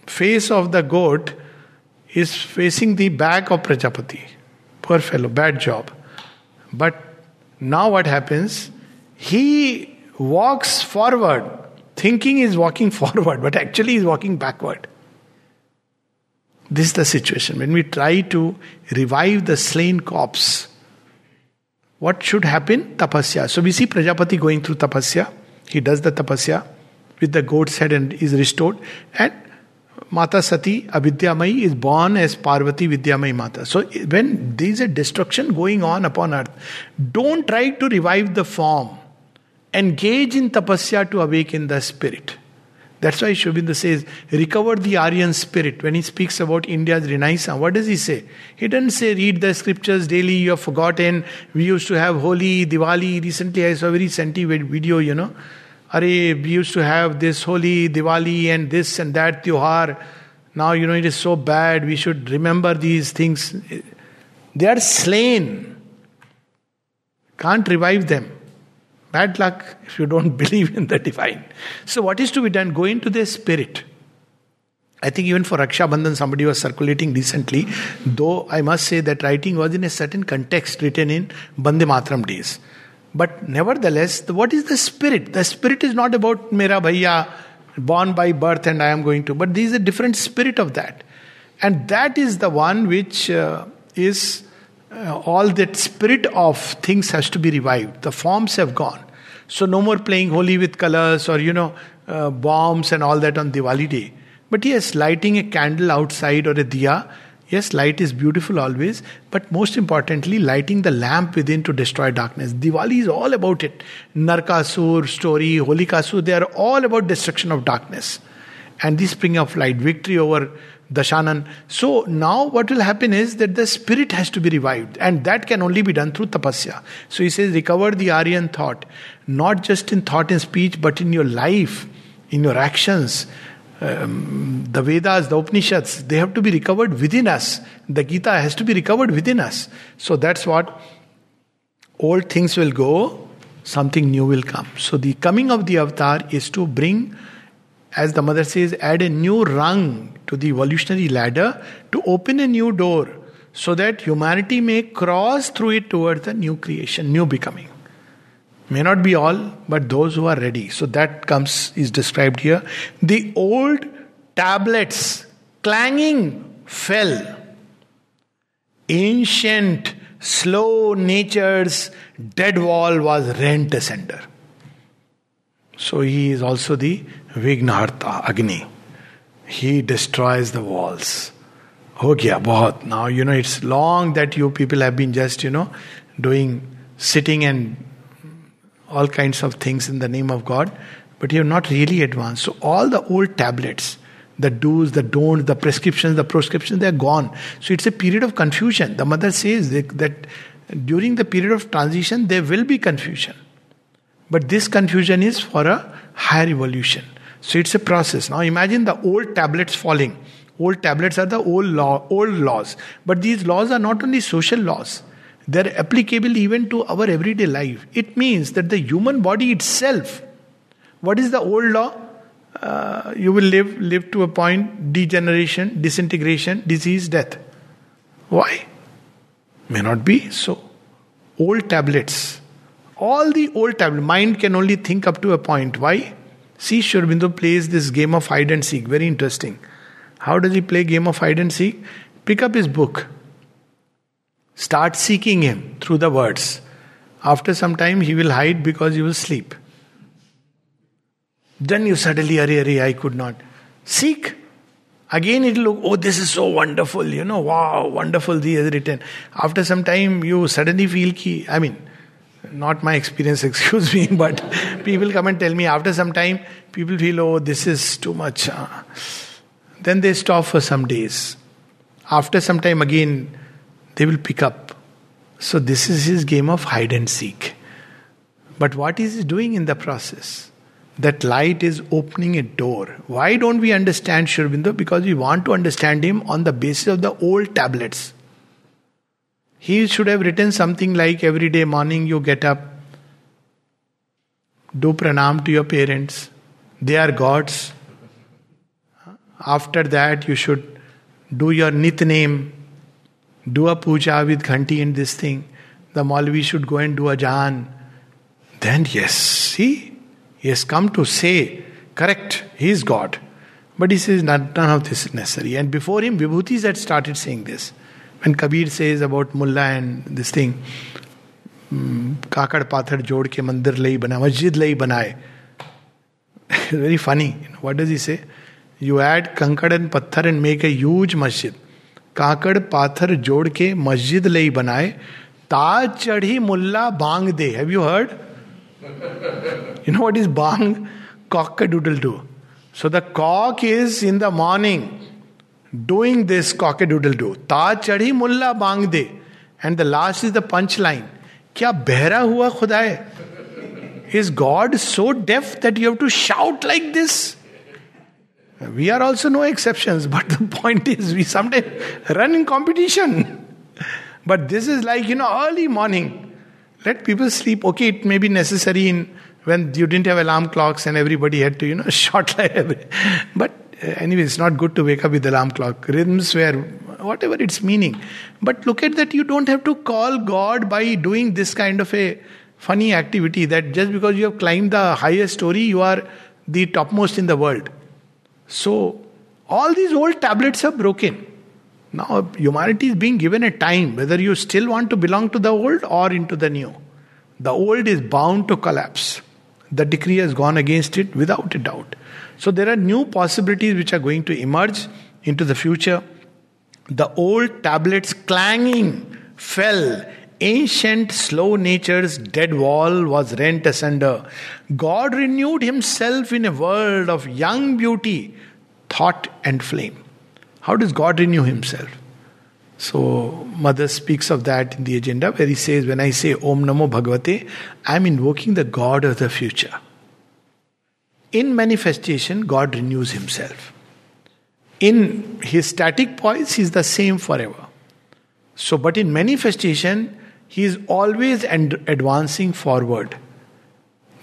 face of the goat is facing the back of Prajapati. Poor fellow, bad job. But now what happens? He walks forward, thinking he's walking forward, but actually he's walking backward. This is the situation. When we try to revive the slain corpse, what should happen? Tapasya. So we see Prajapati going through tapasya. He does the tapasya with the goat's head and is restored. And Mata Sati, Avidyamayi, is born as Parvati Vidyamayi Mata. So when there is a destruction going on upon earth, don't try to revive the form. Engage in tapasya to awaken the spirit. That's why Sri Aurobindo says, recover the Aryan spirit. When he speaks about India's renaissance, what does he say? He doesn't say, read the scriptures daily, you have forgotten. We used to have Holi, Diwali. Recently, I saw a very senti video, you know. Are we used to have this Holi, Diwali, and this and that Tyohar. Now, you know, it is so bad. We should remember these things. They are slain. Can't revive them. Bad luck if you don't believe in the divine. So, what is to be done? Go into the spirit. I think even for Raksha Bandhan, somebody was circulating recently, though I must say that writing was in a certain context written in Bande Matram days. But nevertheless, what is the spirit? The spirit is not about Mera Bhaiya, born by birth and I am going to, but there is a different spirit of that. And that is the one which uh, is uh, all that spirit of things has to be revived. The forms have gone. So no more playing Holi with colors or you know uh, bombs and all that on Diwali day. But yes, lighting a candle outside or a diya. Yes, light is beautiful always, but most importantly, lighting the lamp within to destroy darkness. Diwali is all about it. Narkasur story, Holikasur, they are all about destruction of darkness. And the spring of light, victory over Dashanan. So now what will happen is that the spirit has to be revived, and that can only be done through tapasya. So he says, recover the Aryan thought, not just in thought and speech, but in your life, in your actions. Um, the Vedas, the Upanishads, they have to be recovered within us. The Gita has to be recovered within us. So that's what old things will go, something new will come. So the coming of the avatar is to bring as the mother says, add a new rung to the evolutionary ladder to open a new door so that humanity may cross through it towards the new creation, new becoming. May not be all, but those who are ready. So that comes, is described here. The old tablets clanging fell. Ancient, slow nature's dead wall was rent asunder. So he is also the Vighnaharta, Agni. He destroys the walls. Yeah, bahut. Now, you know, it's long that you people have been just, you know, doing, sitting and all kinds of things in the name of God, but you have not really advanced. So, all the old tablets, the do's, the don'ts, the prescriptions, the proscriptions, they are gone. So, it's a period of confusion. The mother says that during the period of transition, there will be confusion. But this confusion is for a higher evolution. So it's a process. Now imagine the old tablets falling. Old tablets are the old law, old laws. But these laws are not only social laws, they're applicable even to our everyday life. It means that the human body itself, what is the old law? Uh, you will live live to a point degeneration disintegration disease death why may not be so old tablets all the old tablets mind can only think up to a point why See, Sri plays this game of hide and seek. Very interesting. How does he play game of hide and seek? Pick up his book. Start seeking him through the words. After some time, he will hide because he will sleep. Then you suddenly, Ari, Ari, I could not. Seek. Again, it will look, oh, this is so wonderful, you know, wow, wonderful, he has written. After some time, you suddenly feel, ki, I mean, not my experience, excuse me, but people come and tell me after some time, people feel, oh, this is too much. Uh, then they stop for some days. After some time, again, they will pick up. So, this is his game of hide and seek. But what is he doing in the process? That light is opening a door. Why don't we understand Sri Aurobindo? Because we want to understand him on the basis of the old tablets. He should have written something like every day morning you get up, do pranam to your parents, they are gods. After that, you should do your nit name, do a puja with ghanti and this thing. The Maulvi should go and do a jan. Then, yes, see, he has come to say, correct, he is God. But he says none, none of this is necessary. And before him, Vibhutis had started saying this. When Kabir says about Mullah and this thing, काकड़ पाथर जोड़ के मंदिर लई बना मस्जिद लई बनाए very funny what does say You add kankad and patthar and make a huge masjid. काकड़ पाथर जोड़ के मस्जिद ले बनाए ताज चढ़ी मुल्ला बांग दे have you heard you know what is बांग cock doodle doo so the cock is in the morning doing this Kock doodle do ताज चढ़ी मुल्ला बांग दे and the last is the punch line क्या बहरा हुआ खुदा है is God so deaf that you have to shout like this We are also no exceptions, but the point is, we sometimes run in competition. but this is like, you know, early morning. Let people sleep. Okay, it may be necessary in when you didn't have alarm clocks and everybody had to, you know, short like But uh, uh, anyway, it's not good to wake up with alarm clock. Rhythms where whatever its meaning. But look at that, you don't have to call God by doing this kind of a funny activity that just because you have climbed the highest story, you are the topmost in the world. So, all these old tablets are broken. Now, humanity is being given a time whether you still want to belong to the old or into the new. The old is bound to collapse. The decree has gone against it without a doubt. So, there are new possibilities which are going to emerge into the future. The old tablets clanging fell. Ancient, slow nature's dead wall was rent asunder. God renewed himself in a world of young beauty thought and flame. How does God renew himself? So, Mother speaks of that in the agenda where he says, When I say Om Namo Bhagavate, I am invoking the God of the future. In manifestation, God renews himself. In his static poise, he is the same forever. So, but in manifestation, he is always advancing forward.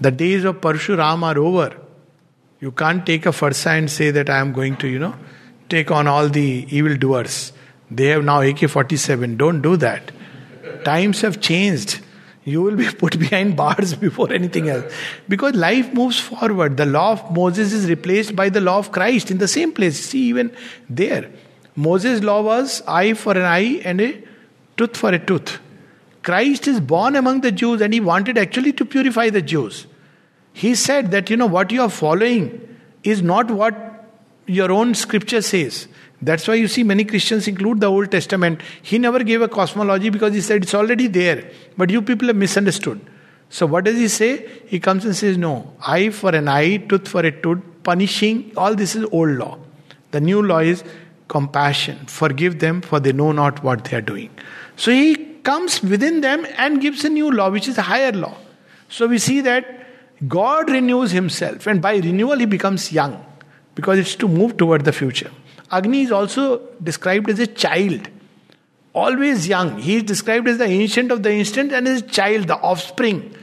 The days of Parshuram are over. You can't take a farsa and say that I am going to, you know, take on all the evil doers. They have now AK 47. Don't do that. Times have changed. You will be put behind bars before anything else. Because life moves forward. The law of Moses is replaced by the law of Christ in the same place. See, even there. Moses' law was eye for an eye and a tooth for a tooth. Christ is born among the Jews and he wanted actually to purify the Jews. He said that, you know, what you are following is not what your own scripture says. That's why you see many Christians include the Old Testament. He never gave a cosmology because he said it's already there. But you people have misunderstood. So what does he say? He comes and says, No, eye for an eye, tooth for a tooth, punishing, all this is old law. The new law is compassion. Forgive them, for they know not what they are doing. So he comes within them and gives a new law, which is a higher law. So we see that God renews himself, and by renewal, he becomes young because it's to move toward the future. Agni is also described as a child, always young. He is described as the ancient of the instant and his child, the offspring.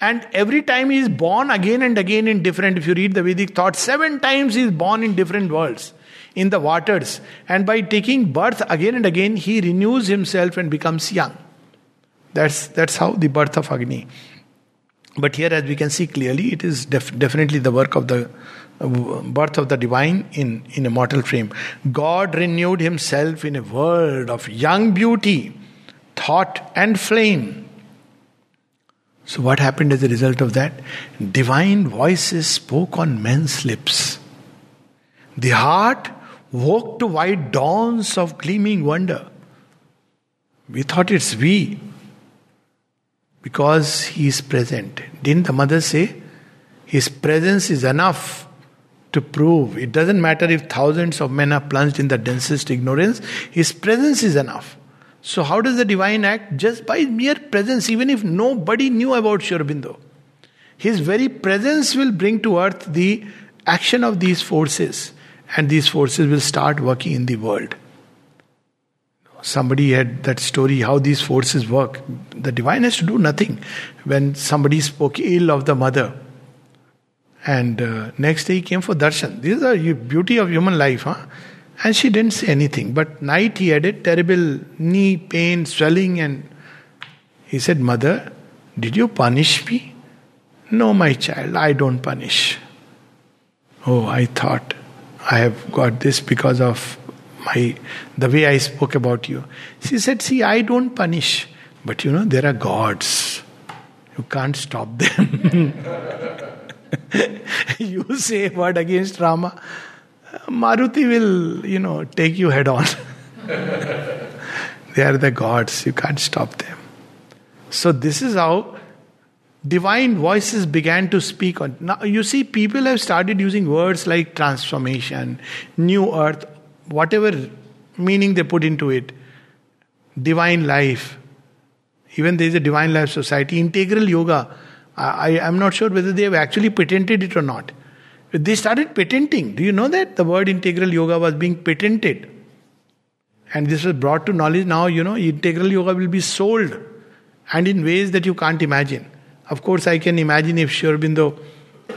And every time he is born again and again in different, if you read the Vedic thought, seven times he is born in different worlds, in the waters. And by taking birth again and again, he renews himself and becomes young. That's, that's how the birth of Agni. But here, as we can see clearly, it is def- definitely the work of the birth of the divine in, in a mortal frame. God renewed himself in a world of young beauty, thought, and flame. So, what happened as a result of that? Divine voices spoke on men's lips. The heart woke to white dawns of gleaming wonder. We thought it's we because he is present. Didn't the mother say? His presence is enough to prove. It doesn't matter if thousands of men are plunged in the densest ignorance, his presence is enough. So, how does the divine act? Just by mere presence, even if nobody knew about Sri Aurobindo. His very presence will bring to earth the action of these forces, and these forces will start working in the world somebody had that story how these forces work. The divine has to do nothing. When somebody spoke ill of the mother, and uh, next day he came for darshan. This is the beauty of human life, huh? And she didn't say anything. But night he had a terrible knee pain, swelling, and he said, Mother, did you punish me? No, my child, I don't punish. Oh, I thought I have got this because of my the way I spoke about you. She said, See, I don't punish, but you know, there are gods. You can't stop them. you say a word against Rama, Maruti will, you know, take you head on. they are the gods, you can't stop them. So, this is how divine voices began to speak on. Now, you see, people have started using words like transformation, new earth, whatever meaning they put into it, divine life. Even there is a divine life society, integral yoga. I, am not sure whether they have actually patented it or not. They started patenting. Do you know that? The word integral yoga was being patented. And this was brought to knowledge. Now, you know, integral yoga will be sold and in ways that you can't imagine. Of course, I can imagine if Sri Aurobindo,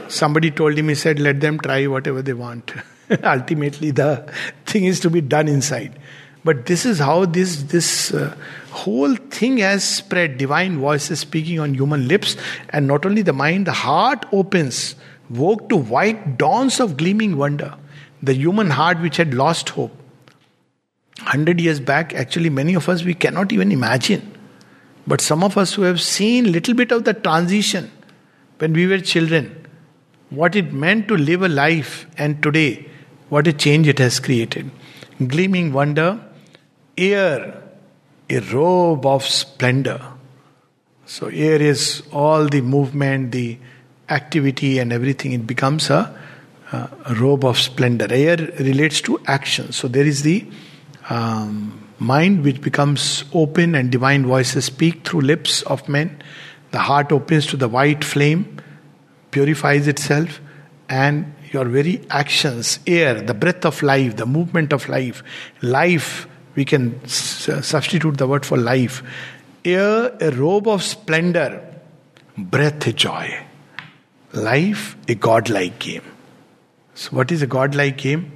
somebody told him, he said, let them try whatever they want. Ultimately, the thing is to be done inside. But this is how this, this uh, whole thing has spread. Divine voices speaking on human lips, and not only the mind, the heart opens, woke to white dawns of gleaming wonder. The human heart, which had lost hope. Hundred years back, actually, many of us we cannot even imagine but some of us who have seen little bit of the transition when we were children, what it meant to live a life, and today, what a change it has created. Gleaming wonder, air, a robe of splendor. So, air is all the movement, the activity, and everything. It becomes a, a robe of splendor. Air relates to action. So, there is the um, mind which becomes open and divine voices speak through lips of men. The heart opens to the white flame, purifies itself, and your very actions, air, the breath of life, the movement of life, life, we can substitute the word for life. Air, a robe of splendor, breath, a joy. Life, a godlike game. So, what is a godlike game?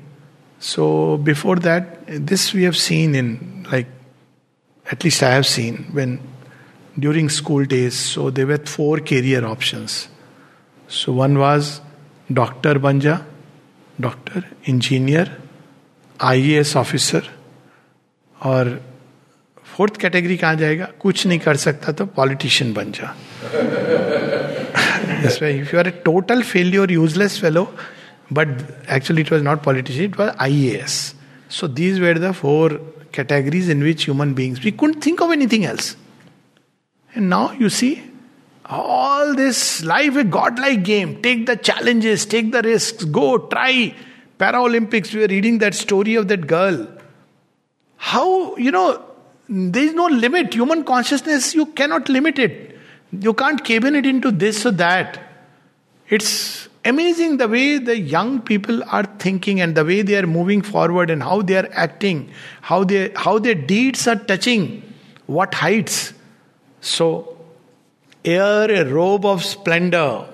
So, before that, this we have seen in like at least I have seen when during school days. So there were four career options. So one was doctor banja, doctor, engineer, IAS officer और fourth category कहाँ जाएगा? कुछ नहीं कर सकता तो politician बन जा। If you are a total failure useless fellow but actually it was not politician it was I S so these were the four categories in which human beings we can't think of anything else and now you see all this life a god like game take the challenges take the risk go try para Olympics we are reading that story of that girl How, you know, there is no limit. Human consciousness, you cannot limit it. You can't cabin it into this or that. It's amazing the way the young people are thinking and the way they are moving forward and how they are acting, how they how their deeds are touching what heights. So, air a robe of splendor.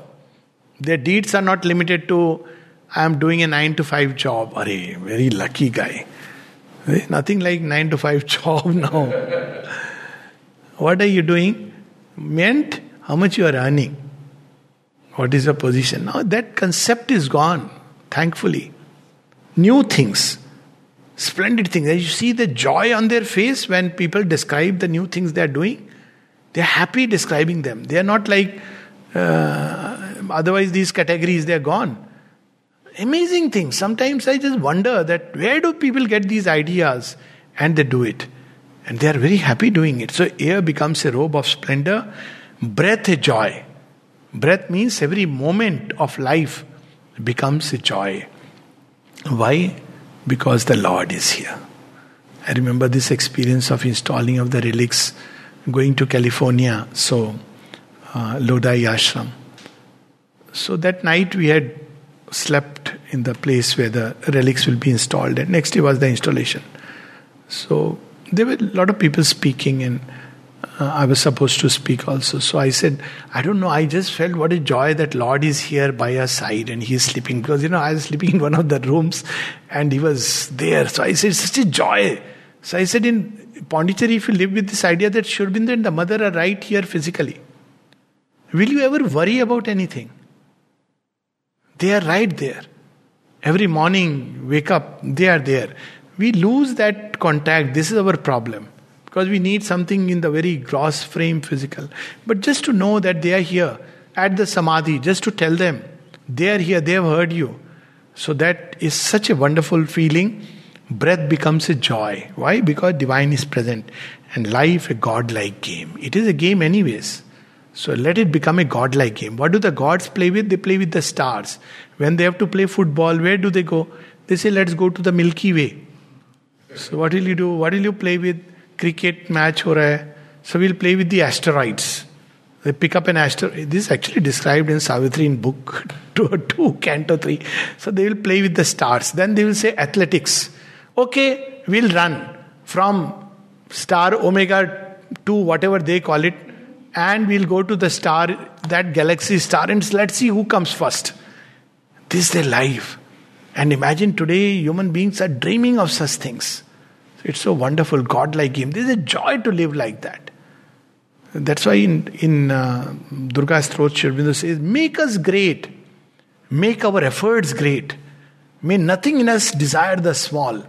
Their deeds are not limited to I am doing a nine to five job. Are very lucky guy. Nothing like nine to five job now. what are you doing? Meant how much you are earning. What is your position? Now that concept is gone, thankfully. New things, splendid things. As you see the joy on their face when people describe the new things they are doing, they are happy describing them. They are not like, uh, otherwise, these categories they are gone. Amazing things. Sometimes I just wonder that where do people get these ideas and they do it. And they are very happy doing it. So air becomes a robe of splendor, breath a joy. Breath means every moment of life becomes a joy. Why? Because the Lord is here. I remember this experience of installing of the relics, going to California, so uh, Lodi Ashram. So that night we had slept in the place where the relics will be installed, and next day was the installation. So there were a lot of people speaking, and uh, I was supposed to speak also. So I said, I don't know, I just felt what a joy that Lord is here by our side and He is sleeping. Because, you know, I was sleeping in one of the rooms and He was there. So I said, such a joy. So I said, in Pondicherry, if you live with this idea that Sri Aurobindo and the mother are right here physically, will you ever worry about anything? They are right there. Every morning, wake up, they are there. We lose that contact. This is our problem because we need something in the very gross frame physical. But just to know that they are here at the samadhi, just to tell them they are here, they have heard you. So that is such a wonderful feeling. Breath becomes a joy. Why? Because divine is present. And life a godlike game. It is a game anyways. So let it become a godlike game. What do the gods play with? They play with the stars. When they have to play football, where do they go? They say, let's go to the Milky Way. So what will you do? What will you play with? Cricket match or a so we'll play with the asteroids. They pick up an asteroid. This is actually described in Savitri in book two, two, canto three. So they will play with the stars. Then they will say athletics. Okay, we'll run from star omega to whatever they call it, and we'll go to the star, that galaxy star, and let's see who comes first. This is their life. And imagine today human beings are dreaming of such things. It's so wonderful, God-like game. There's a joy to live like that. That's why in, in uh, Durga Stotra, Sri Aurobindo says, Make us great, make our efforts great. May nothing in us desire the small,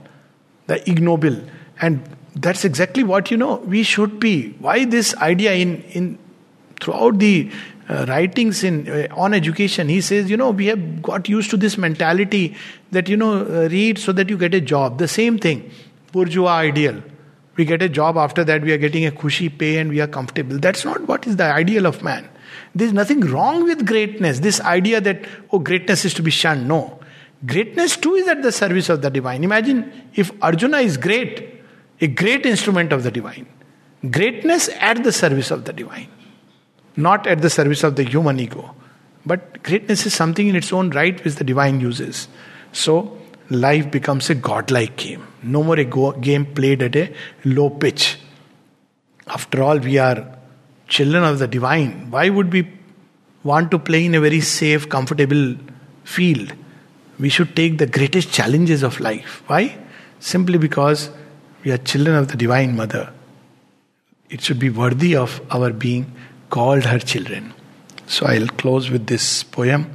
the ignoble. And that's exactly what you know we should be. Why this idea in, in throughout the uh, writings in uh, on education? He says you know we have got used to this mentality that you know uh, read so that you get a job. The same thing bourgeois ideal. We get a job after that we are getting a cushy pay and we are comfortable. That's not what is the ideal of man. There's nothing wrong with greatness. This idea that oh greatness is to be shunned. No. Greatness too is at the service of the divine. Imagine if arjuna is great a great instrument of the divine greatness at the service of the divine not at the service of the human ego but greatness is something in its own right which the divine uses so life becomes a godlike game. No more a go- game played at a low pitch. After all, we are children of the divine. Why would we want to play in a very safe, comfortable field? We should take the greatest challenges of life. Why? Simply because we are children of the Divine Mother. It should be worthy of our being called her children. So I'll close with this poem.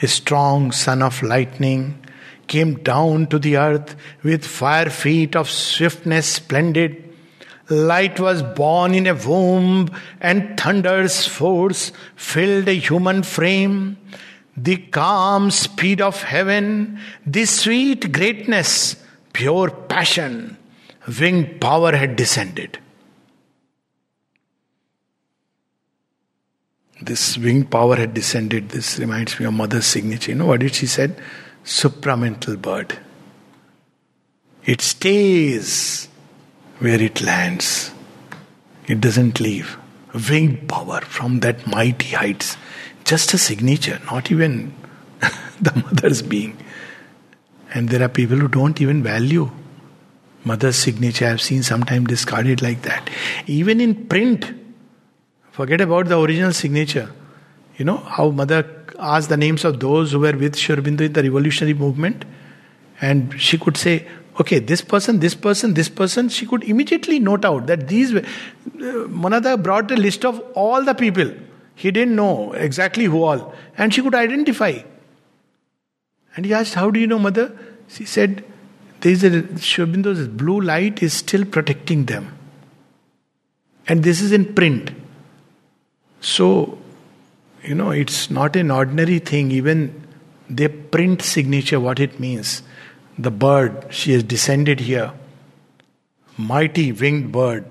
A strong son of lightning came down to the earth with fire feet of swiftness splendid. Light was born in a womb, and thunder's force filled a human frame. The calm speed of heaven, the sweet greatness, pure passion, winged power had descended. This winged power had descended. This reminds me of Mother's signature. You know what did she said? supramental bird. It stays where it lands, it doesn't leave. Winged power from that mighty heights. Just a signature, not even the mother's being. And there are people who don't even value mother's signature. I've seen sometimes discarded like that. Even in print, forget about the original signature. You know how mother asked the names of those who were with Sri Aurobindo in the revolutionary movement. And she could say, okay, this person, this person, this person, she could immediately note out that these. Uh, Manada brought a list of all the people. He didn't know exactly who all. And she could identify. And he asked, How do you know, mother? She said, There is a Sri Aurobindo's blue light is still protecting them. And this is in print. So you know, it's not an ordinary thing. Even they print signature, what it means. The bird, she has descended here. Mighty winged bird.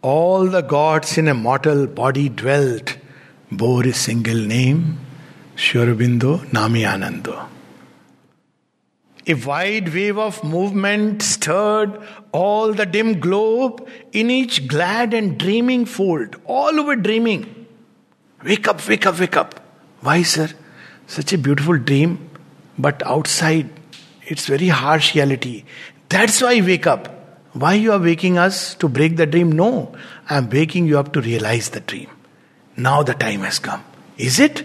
All the gods in a mortal body dwelt, bore a single name, Sri Aurobindo Nami Anando. A wide wave of movement stirred all the dim globe in each glad and dreaming fold. All over dreaming. Wake up, wake up, wake up. Why, sir? Such a beautiful dream, but outside it's very harsh reality. That's why wake up. Why you are waking us to break the dream? No, I am waking you up to realize the dream. Now the time has come. Is it?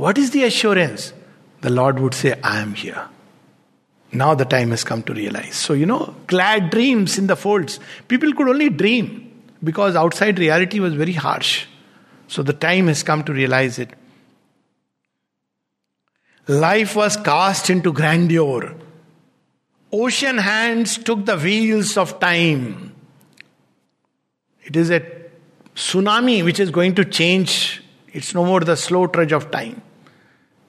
What is the assurance? The Lord would say, I am here. Now the time has come to realize. So, you know, glad dreams in the folds. People could only dream because outside reality was very harsh. So the time has come to realize it. Life was cast into grandeur. Ocean hands took the wheels of time. It is a tsunami which is going to change. It's no more the slow trudge of time.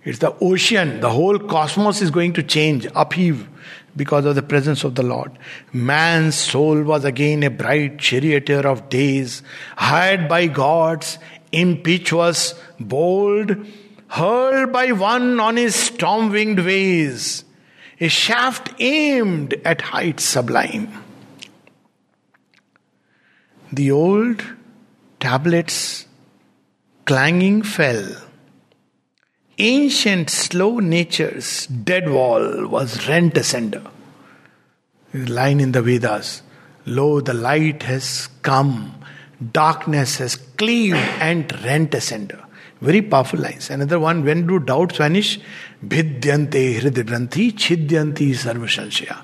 It's the ocean, the whole cosmos is going to change, upheave because of the presence of the Lord. Man's soul was again a bright charioteer of days, hired by gods, impetuous, bold, hurled by one on his storm winged ways, a shaft aimed at heights sublime. The old tablets clanging fell ancient slow nature's dead wall was rent asunder. Line in the Vedas. Lo, the light has come, darkness has cleaved and rent asunder. Very powerful lines. Another one, when do doubts vanish? Bhidyante hridibranti chidyanti sarvashanshaya.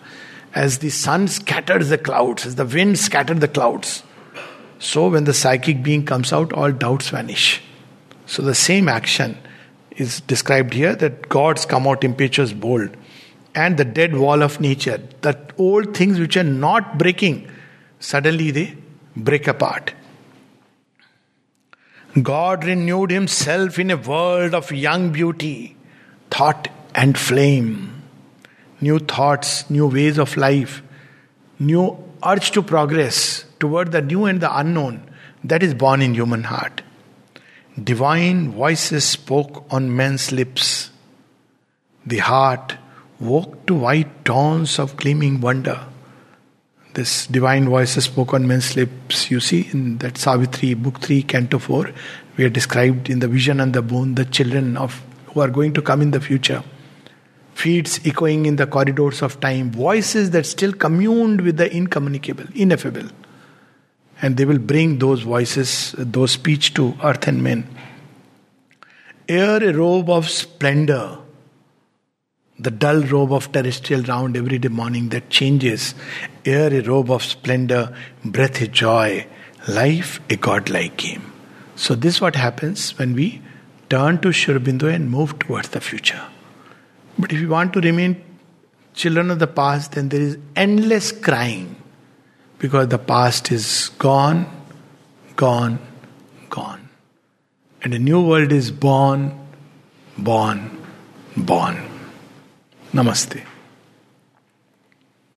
As the sun scatters the clouds, as the wind scatters the clouds, so when the psychic being comes out, all doubts vanish. So the same action is described here that gods come out impetuous, bold, and the dead wall of nature, that old things which are not breaking, suddenly they break apart. God renewed himself in a world of young beauty, thought and flame, new thoughts, new ways of life, new urge to progress toward the new and the unknown that is born in human heart. Divine voices spoke on men's lips. The heart woke to white dawns of gleaming wonder. This divine voices spoke on men's lips. You see in that Savitri, book 3, canto 4, we are described in the vision and the boon the children of who are going to come in the future. Feet echoing in the corridors of time, voices that still communed with the incommunicable, ineffable and they will bring those voices, those speech to earth and men. Air a robe of splendor, the dull robe of terrestrial round every day morning that changes. Air a robe of splendor, breath a joy, life a godlike game. So, this is what happens when we turn to Sri Aurobindo and move towards the future. But if you want to remain children of the past, then there is endless crying because the past is gone, gone, gone. And a new world is born, born, born. Namaste.